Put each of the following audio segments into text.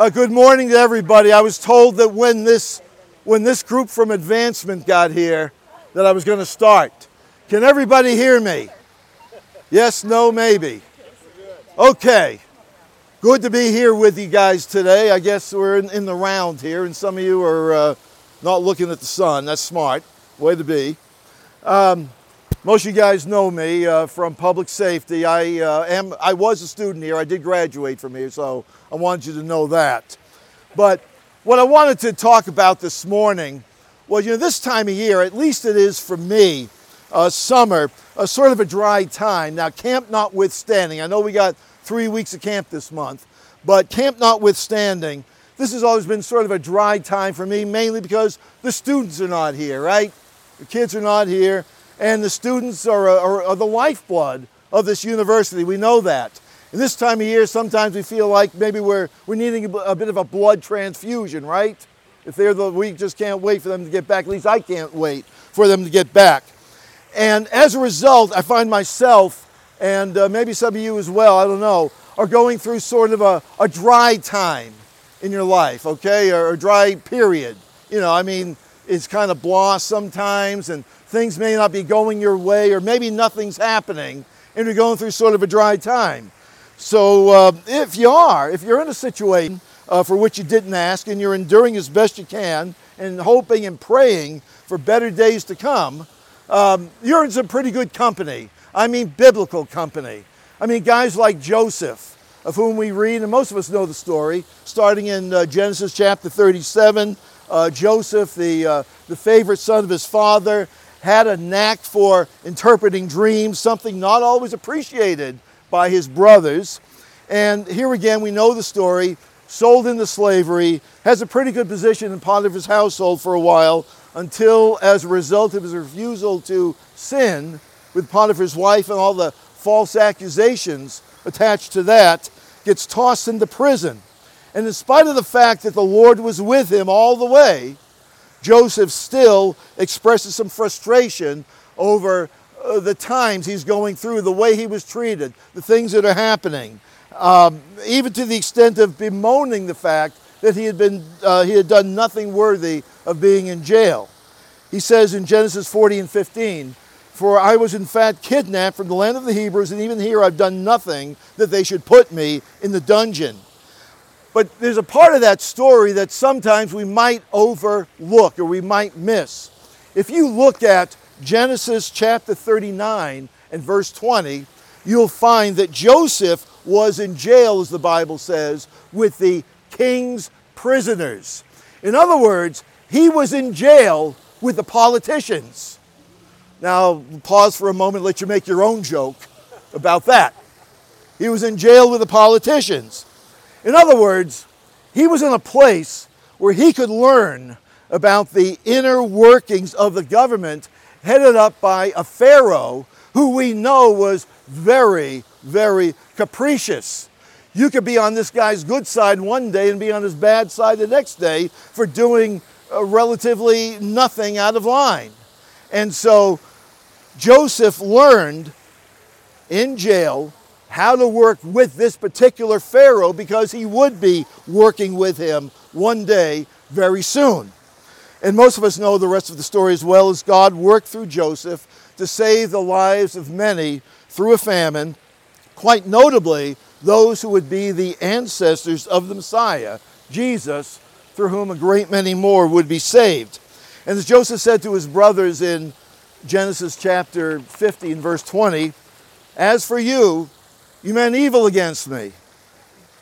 Uh, good morning to everybody. I was told that when this, when this group from advancement got here, that I was going to start. Can everybody hear me? Yes, no, maybe. Okay. Good to be here with you guys today. I guess we're in, in the round here, and some of you are uh, not looking at the sun. That's smart. Way to be. Um, most of you guys know me uh, from public safety. I uh, am. I was a student here. I did graduate from here, so I wanted you to know that. But what I wanted to talk about this morning was, you know, this time of year, at least it is for me, uh, summer, a sort of a dry time. Now, camp notwithstanding, I know we got three weeks of camp this month, but camp notwithstanding, this has always been sort of a dry time for me, mainly because the students are not here, right? The kids are not here and the students are, are, are the lifeblood of this university. We know that. And this time of year, sometimes we feel like maybe we're, we're needing a, a bit of a blood transfusion, right? If they're the, we just can't wait for them to get back. At least I can't wait for them to get back. And as a result, I find myself, and uh, maybe some of you as well, I don't know, are going through sort of a, a dry time in your life, okay? Or a dry period. You know, I mean, it's kind of blah sometimes, and things may not be going your way, or maybe nothing's happening, and you're going through sort of a dry time. So, uh, if you are, if you're in a situation uh, for which you didn't ask, and you're enduring as best you can, and hoping and praying for better days to come, um, you're in some pretty good company. I mean, biblical company. I mean, guys like Joseph, of whom we read, and most of us know the story, starting in uh, Genesis chapter 37. Uh, Joseph, the, uh, the favorite son of his father, had a knack for interpreting dreams, something not always appreciated by his brothers. And here again, we know the story sold into slavery, has a pretty good position in Potiphar's household for a while until, as a result of his refusal to sin with Potiphar's wife and all the false accusations attached to that, gets tossed into prison. And in spite of the fact that the Lord was with him all the way, Joseph still expresses some frustration over uh, the times he's going through, the way he was treated, the things that are happening, um, even to the extent of bemoaning the fact that he had, been, uh, he had done nothing worthy of being in jail. He says in Genesis 40 and 15, For I was in fact kidnapped from the land of the Hebrews, and even here I've done nothing that they should put me in the dungeon. But there's a part of that story that sometimes we might overlook or we might miss. If you look at Genesis chapter 39 and verse 20, you'll find that Joseph was in jail, as the Bible says, with the king's prisoners. In other words, he was in jail with the politicians. Now, pause for a moment, let you make your own joke about that. He was in jail with the politicians. In other words, he was in a place where he could learn about the inner workings of the government headed up by a Pharaoh who we know was very, very capricious. You could be on this guy's good side one day and be on his bad side the next day for doing uh, relatively nothing out of line. And so Joseph learned in jail how to work with this particular Pharaoh because he would be working with him one day very soon. And most of us know the rest of the story as well as God worked through Joseph to save the lives of many through a famine, quite notably those who would be the ancestors of the Messiah, Jesus, through whom a great many more would be saved. And as Joseph said to his brothers in Genesis chapter 50 and verse 20, As for you, you meant evil against me.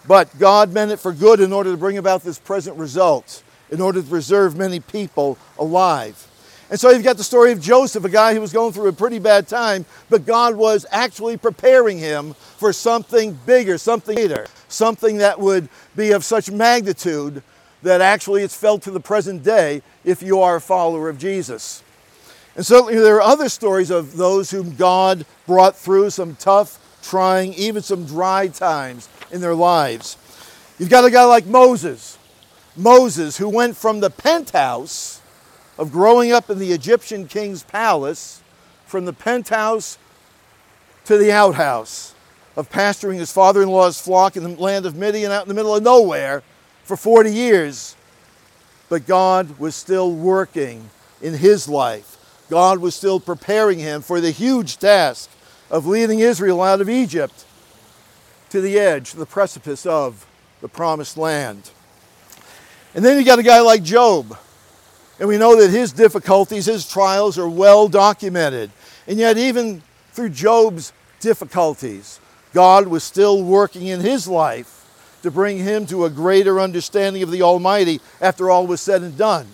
But God meant it for good in order to bring about this present result, in order to preserve many people alive. And so you've got the story of Joseph, a guy who was going through a pretty bad time, but God was actually preparing him for something bigger, something greater, something that would be of such magnitude that actually it's felt to the present day if you are a follower of Jesus. And certainly there are other stories of those whom God brought through some tough trying, even some dry times in their lives. You've got a guy like Moses. Moses, who went from the penthouse of growing up in the Egyptian king's palace, from the penthouse to the outhouse of pasturing his father in law's flock in the land of Midian out in the middle of nowhere for 40 years, but God was still working in his life. God was still preparing him for the huge task of leading Israel out of Egypt to the edge, the precipice of the promised land. And then you got a guy like Job. And we know that his difficulties, his trials are well documented. And yet, even through Job's difficulties, God was still working in his life to bring him to a greater understanding of the Almighty after all was said and done.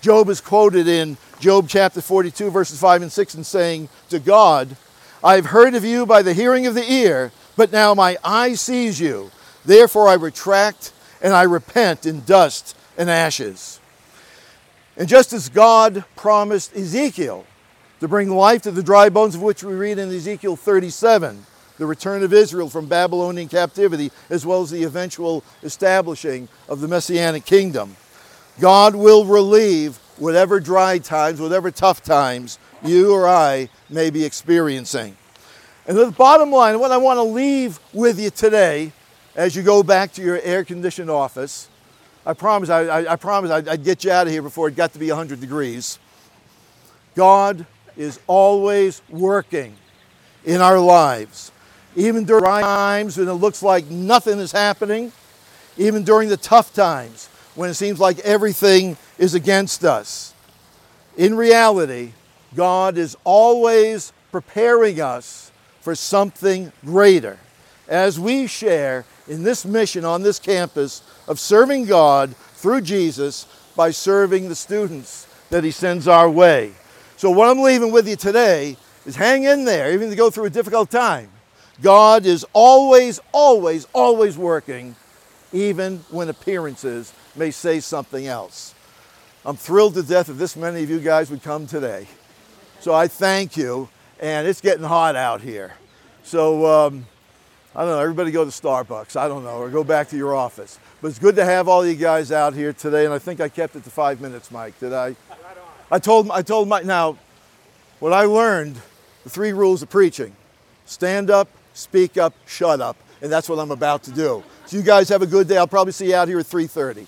Job is quoted in Job chapter 42, verses 5 and 6, and saying to God, I have heard of you by the hearing of the ear, but now my eye sees you. Therefore I retract and I repent in dust and ashes. And just as God promised Ezekiel to bring life to the dry bones of which we read in Ezekiel 37, the return of Israel from Babylonian captivity, as well as the eventual establishing of the Messianic kingdom. God will relieve whatever dry times, whatever tough times you or I may be experiencing. And the bottom line, what I want to leave with you today as you go back to your air conditioned office, I promise, I, I, I promise I'd, I'd get you out of here before it got to be 100 degrees. God is always working in our lives even during times when it looks like nothing is happening, even during the tough times when it seems like everything is against us. In reality, God is always preparing us for something greater as we share in this mission on this campus of serving God through Jesus by serving the students that He sends our way. So, what I'm leaving with you today is hang in there, even to go through a difficult time. God is always, always, always working, even when appearances may say something else. I'm thrilled to death that this many of you guys would come today. So I thank you, and it's getting hot out here. So um, I don't know, everybody go to Starbucks, I don't know, or go back to your office. But it's good to have all you guys out here today, and I think I kept it to five minutes, Mike, did I? I told, I told Mike, now, what I learned, the three rules of preaching stand up, speak up, shut up. And that's what I'm about to do. So you guys have a good day. I'll probably see you out here at 3:30.